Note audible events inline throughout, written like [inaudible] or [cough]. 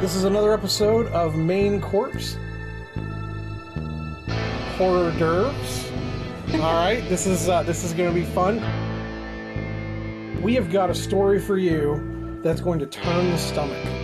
This is another episode of Main Corpse Horror d'Oeuvres. [laughs] All right, this is uh, this is going to be fun. We have got a story for you that's going to turn the stomach.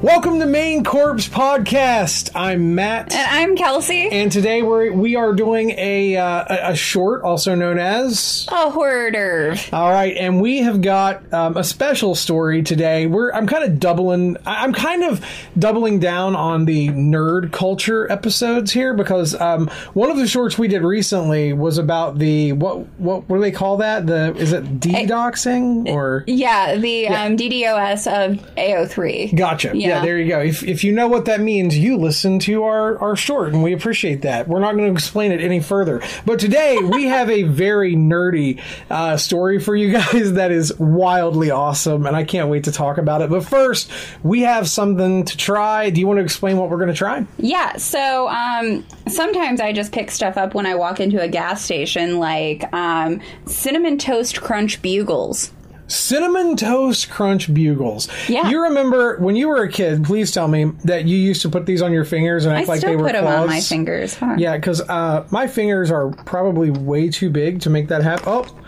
Welcome to Main Corpse Podcast. I'm Matt. And I'm Kelsey. And today we're we are doing a uh, a- short, also known as A horror d'oeuvre. all right, and we have got um, a special story today. We're I'm kind of doubling. I'm kind of doubling down on the nerd culture episodes here because um, one of the shorts we did recently was about the what what what do they call that? The is it DDoXing or Yeah, the Um, DDoS of AO3. Gotcha. Yeah. Yeah. there you go. If, if you know what that means, you listen to our, our short, and we appreciate that. We're not going to explain it any further. But today, we [laughs] have a very nerdy uh, story for you guys that is wildly awesome, and I can't wait to talk about it. But first, we have something to try. Do you want to explain what we're going to try? Yeah, so um, sometimes I just pick stuff up when I walk into a gas station, like um, cinnamon toast crunch bugles. Cinnamon Toast Crunch Bugles. Yeah. You remember when you were a kid, please tell me that you used to put these on your fingers and I act like they were put them claws. on my fingers. Huh? Yeah, because uh, my fingers are probably way too big to make that happen. Oh,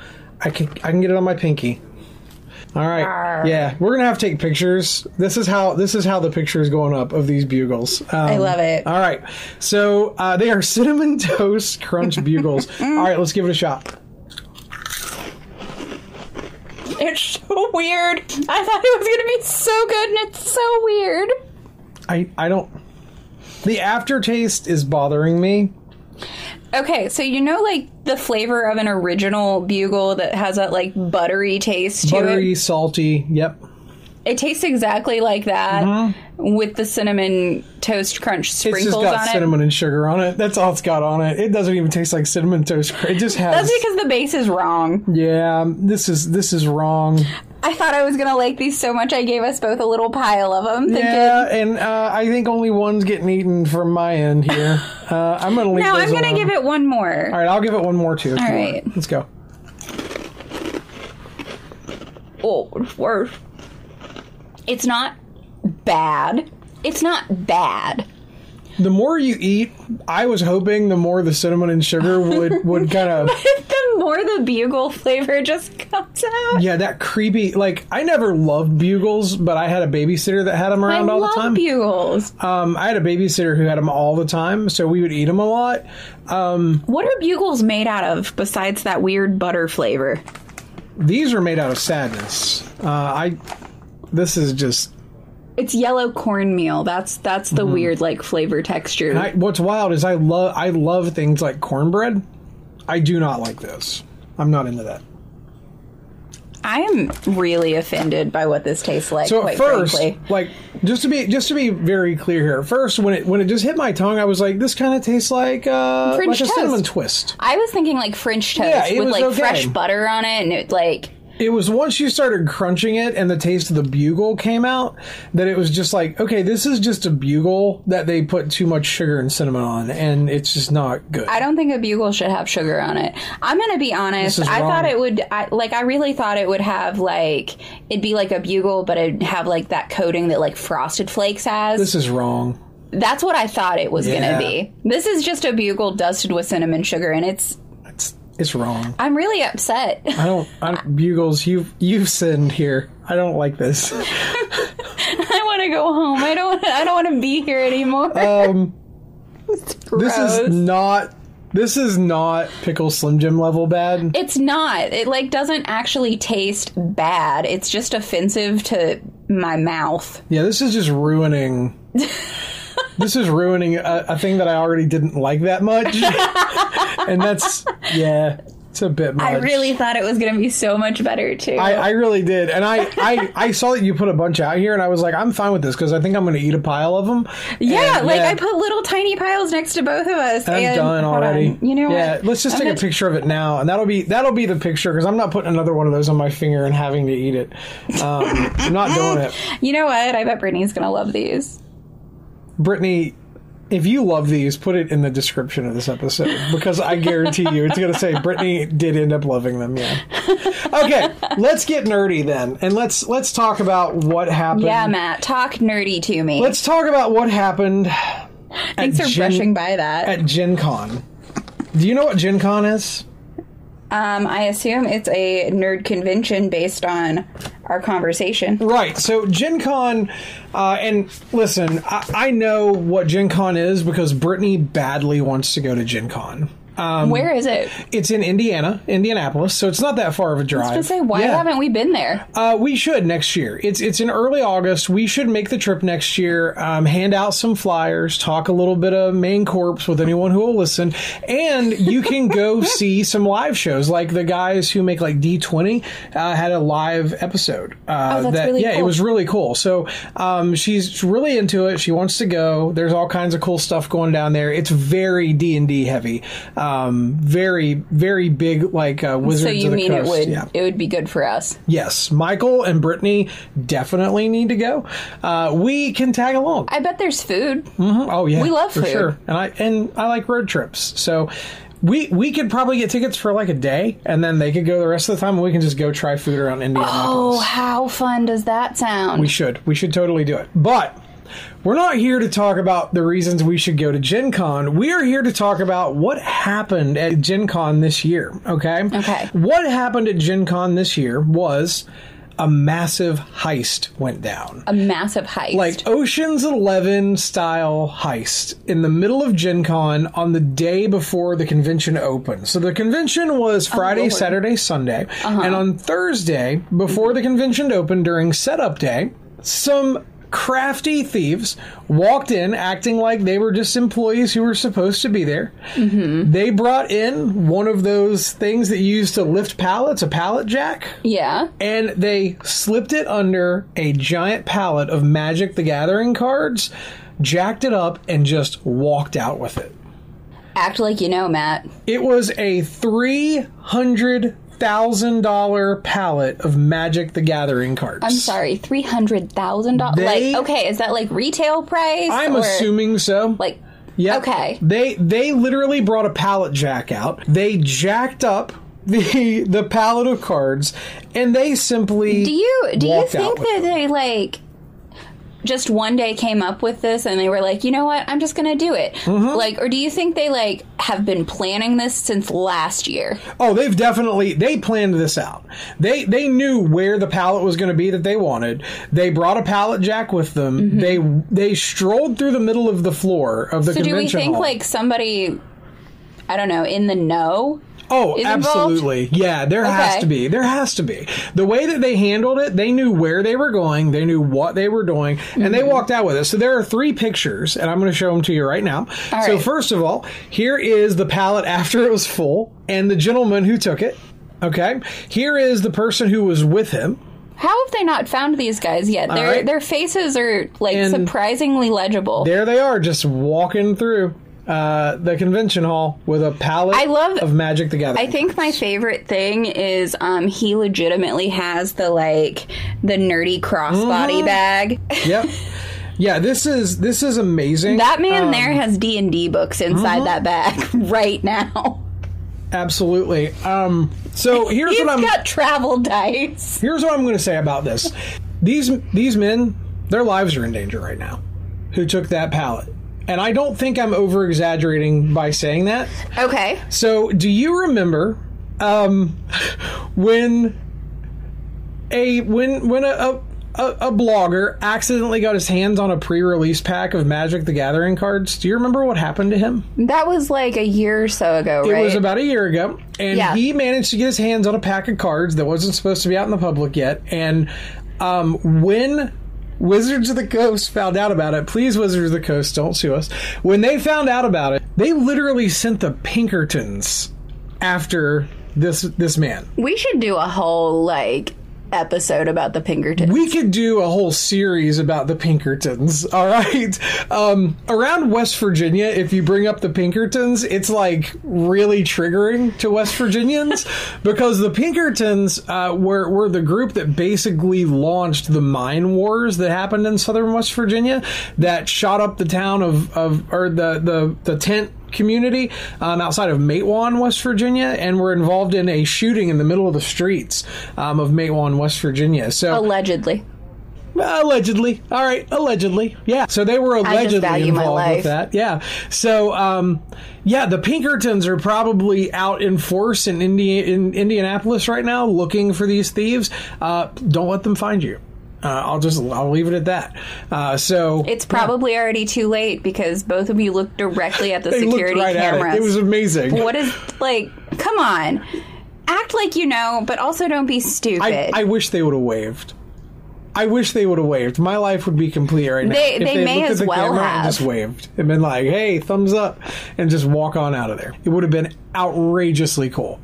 I can I can get it on my pinky. All right, Arr. yeah, we're gonna have to take pictures. This is how this is how the picture is going up of these bugles. Um, I love it. All right, so uh, they are cinnamon [laughs] toast crunch bugles. [laughs] all right, let's give it a shot. It's so weird. I thought it was going to be so good, and it's so weird. I I don't. The aftertaste is bothering me. Okay, so you know, like the flavor of an original bugle that has that like buttery taste to Buttery, it. salty. Yep. It tastes exactly like that with the cinnamon toast crunch Mm-hmm. It's just sprinkles got on cinnamon it. and sugar on it. That's all it's got on it. It doesn't even taste like cinnamon toast. It just has. That's because the base is wrong. Yeah, this is this is wrong. I thought I was gonna like these so much. I gave us both a little pile of them. Thinking, Yeah, and uh, I think only one's getting eaten from my end here. [laughs] Uh, I'm gonna leave. no, I'm gonna alone. give it one more. All right, I'll give it one more too. All right. let's go. Oh, it's worse. It's not bad. It's not bad. The more you eat, I was hoping the more the cinnamon and sugar would [laughs] would kind of [laughs] the more the bugle flavor just comes out. yeah that creepy. Like I never loved bugles, but I had a babysitter that had them I around all love the time. bugles. um, I had a babysitter who had them all the time, so we would eat them a lot. Um, What are bugles made out of besides that weird butter flavor? These are made out of sadness. Uh, I this is just It's yellow cornmeal. That's that's the weird like flavor texture. I, what's wild is I love I love things like cornbread. I do not like this. I'm not into that. I am really offended by what this tastes like. So at first, frankly. like just to be just to be very clear here, first when it when it just hit my tongue, I was like, this kind of tastes like uh, French like a toast. cinnamon twist. I was thinking like French toast Yeah, with like okay. fresh butter on it, and it like It was once you started crunching it and the taste of the bugle came out that it was just like, okay, this is just a bugle that they put too much sugar and cinnamon on, and it's just not good. I don't think a bugle should have sugar on it. I'm gonna be honest. This is I thought it would. I, like I really thought it would have like it'd be like a bugle, but it'd have like that coating that like Frosted Flakes has. this is wrong. That's what I thought it was Yeah. gonna be. This is just a bugle dusted with cinnamon sugar, and it's. It's wrong. I'm really upset. I don't. I don't bugles. You've you've sinned here. I don't like this. [laughs] I want to go home. I don't. I don't want to be here anymore. Um, [laughs] this is not. This is not pickle Slim Jim level bad. It's not. It like doesn't actually taste bad. It's just offensive to my mouth. Yeah, this is just ruining. [laughs] this is ruining a, a thing that I already didn't like that much, [laughs] and that's yeah, it's a bit much. I really thought it was going to be so much better too. I, I really did, and I, I I saw that you put a bunch out here, and I was like, I'm fine with this because I think I'm going to eat a pile of them. yeah, And, like yeah, I put little tiny piles next to both of us. I'm and, done already. on. You know yeah, what? let's just I'm take a gonna- picture of it now, and that'll be that'll be the picture because I'm not putting another one of those on my finger and having to eat it. Um, I'm not doing it. [laughs] You know what? I bet Brittany's going to love these. Brittany, if you love these, put it in the description of this episode because I guarantee you it's going to say Brittany did end up loving them. Yeah. Okay, let's get nerdy then, and let's let's talk about what happened. Yeah, Matt, talk nerdy to me. Let's talk about what happened. Thanks for Gen- brushing by that. at Gen Con. Do you know what Gen Con is? Um, I assume it's a nerd convention based on our conversation. Right. So Gen Con, uh, and listen, I, I know what Gen Con is because Brittany badly wants to go to Gen Con. Um, Where is it? it's in Indiana, Indianapolis, so it's not that far of a drive. I was say, why Yeah. haven't we been there? Uh, we should next year. It's it's in early August. We should make the trip next year. Um, hand out some flyers, talk a little bit of main corpse with anyone who will listen, and you can go [laughs] see some live shows. Like the guys who make like D twenty uh, had a live episode. Uh, Oh, that's that, really yeah, it was really cool. So um, she's really into it. She wants to go. There's all kinds of cool stuff going down there. It's very D and D heavy. Um, very very big like uh, Wizards So you of the mean it Coast. would Yeah. it would be good for us? Yes, Michael and Brittany definitely need to go. Uh, we can tag along. I bet there's food. Oh yeah, We love for food. sure, and I and I like road trips. So we we could probably get tickets for like a day, and then they could go the rest of the time, and we can just go try food around Indianapolis. Oh, how fun does that sound? We should we should totally do it, but. We're not here to talk about the reasons we should go to Gen Con. We are here to talk about what happened at Gen Con this year, okay? Okay. What happened at Gen Con this year was a massive heist went down. a massive heist. like Ocean's 11 style heist in the middle of Gen Con on the day before the convention opened. So the convention was oh, Friday, Lord. Saturday, Sunday. Uh-huh. And on Thursday, before the convention opened during setup day, some crafty thieves walked in acting like they were just employees who were supposed to be there. Mm-hmm. They brought in one of those things that you use to lift pallets, a pallet jack yeah. and they slipped it under a giant pallet of Magic the Gathering cards, jacked it up, and just walked out with it. Act like you know, Matt. It was a three hundred thousand dollar pallet of Magic the Gathering cards. I'm sorry, three hundred thousand dollars. Like, okay, is that like retail price? I'm or, assuming so. like. yeah. Okay. They they literally brought a pallet jack out. They jacked up [laughs] the the pallet of cards, and they simply Do you do you think that they like just one day came up with this and they were like, you know what, I'm just gonna do it. Mm-hmm. Like, or do you think they like have been planning this since last year? Oh, they've definitely they planned this out. They they knew where the pallet was going to be that they wanted. They brought a pallet jack with them. They they strolled through the middle of the floor of the Mm-hmm. So do we think hall. like somebody, I don't know, in the know? Oh, is involved? absolutely. Yeah, there has to be. There has to be. The way that they handled it, they knew where they were going, they knew what they were doing, and Mm-hmm. they walked out with it. So there are three pictures, and I'm going to show them to you right now. All so right. first of all, here is the pallet after it was full, and the gentleman who took it. Okay, here is the person who was with him. How have they not found these guys yet? Their right. their faces are like And surprisingly legible. There they are, just walking through uh, the convention hall with a pallet I love- of Magic the Gathering. I think my favorite thing is um, he legitimately has the like the nerdy crossbody Mm-hmm. bag. Yep. Yeah, this is this is amazing. That man Um, there has D and D books inside that bag [laughs] right now. Absolutely. Um, so [laughs] here's He's what I'm got travel dice. here's what I'm going to say about this. These these men, their lives are in danger right now. Who took that pallet? And I don't think I'm over exaggerating by saying that. Okay. So, do you remember um, when a when when a, a a blogger accidentally got his hands on a pre-release pack of Magic the Gathering cards? Do you remember what happened to him? That was like a year or so ago, right? It was about a year ago, and Yeah. he managed to get his hands on a pack of cards that wasn't supposed to be out in the public yet. And um, when Wizards of the Coast found out about it, please, Wizards of the Coast, don't sue us. When they found out about it, they literally sent the Pinkertons after this this man. we should do a whole like episode about the Pinkertons. We could do a whole series about the Pinkertons. [laughs] All right. Um, around West Virginia, if you bring up the Pinkertons, it's like really triggering to West Virginians [laughs] because the Pinkertons uh, were, were the group that basically launched the mine wars that happened in southern West Virginia that shot up the town of, of or the, the, the tent community um, outside of Matewan, West Virginia, and were involved in a shooting in the middle of the streets um, of Matewan, West Virginia. So Allegedly. Allegedly. All right, allegedly. Yeah. So they were allegedly involved with that. Yeah. So um yeah, the Pinkertons are probably out in force in Indi- in Indianapolis right now looking for these thieves. Uh don't let them find you. Uh, I'll just I'll leave it at that. Uh, so It's probably already too late because both of you looked directly at the [laughs] security right cameras. it. It was amazing. what is like? Come on, act like you know, but also don't be stupid. I, I wish they would have waved. I wish they would have waved. My life would be complete right now. They- if they may looked at as the well camera have. and just waved and been like, "Hey, thumbs up," and just walk on out of there. It would have been outrageously cool.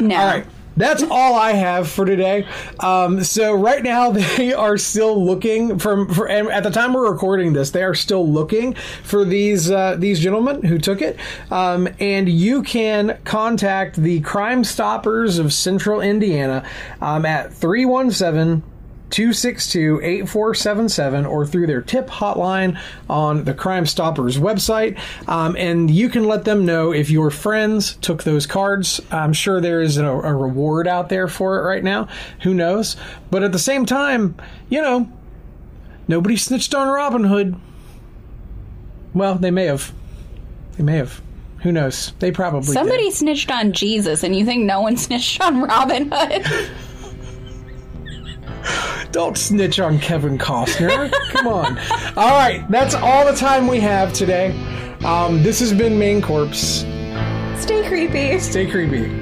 no. All right. That's all I have for today. Um, so right now [laughs] they are still looking from for at the time we're recording this, they are still looking for these uh, these gentlemen who took it. Um, and you can contact the Crime Stoppers of Central Indiana um, at 317 262 8477 or through their tip hotline on the Crime Stoppers website. Um, and you can let them know if your friends took those cards. I'm sure there is a, a reward out there for it right now. Who knows? But at the same time, you know, nobody snitched on Robin Hood. Well, they may have. They may have. Who knows? They probably did. Somebody snitched on Jesus, and you think no one [laughs] snitched on Robin Hood? [laughs] Don't snitch on Kevin Costner. Come on. All right, that's all the time we have today. Um, this has been Main Corpse. Stay creepy. Stay creepy.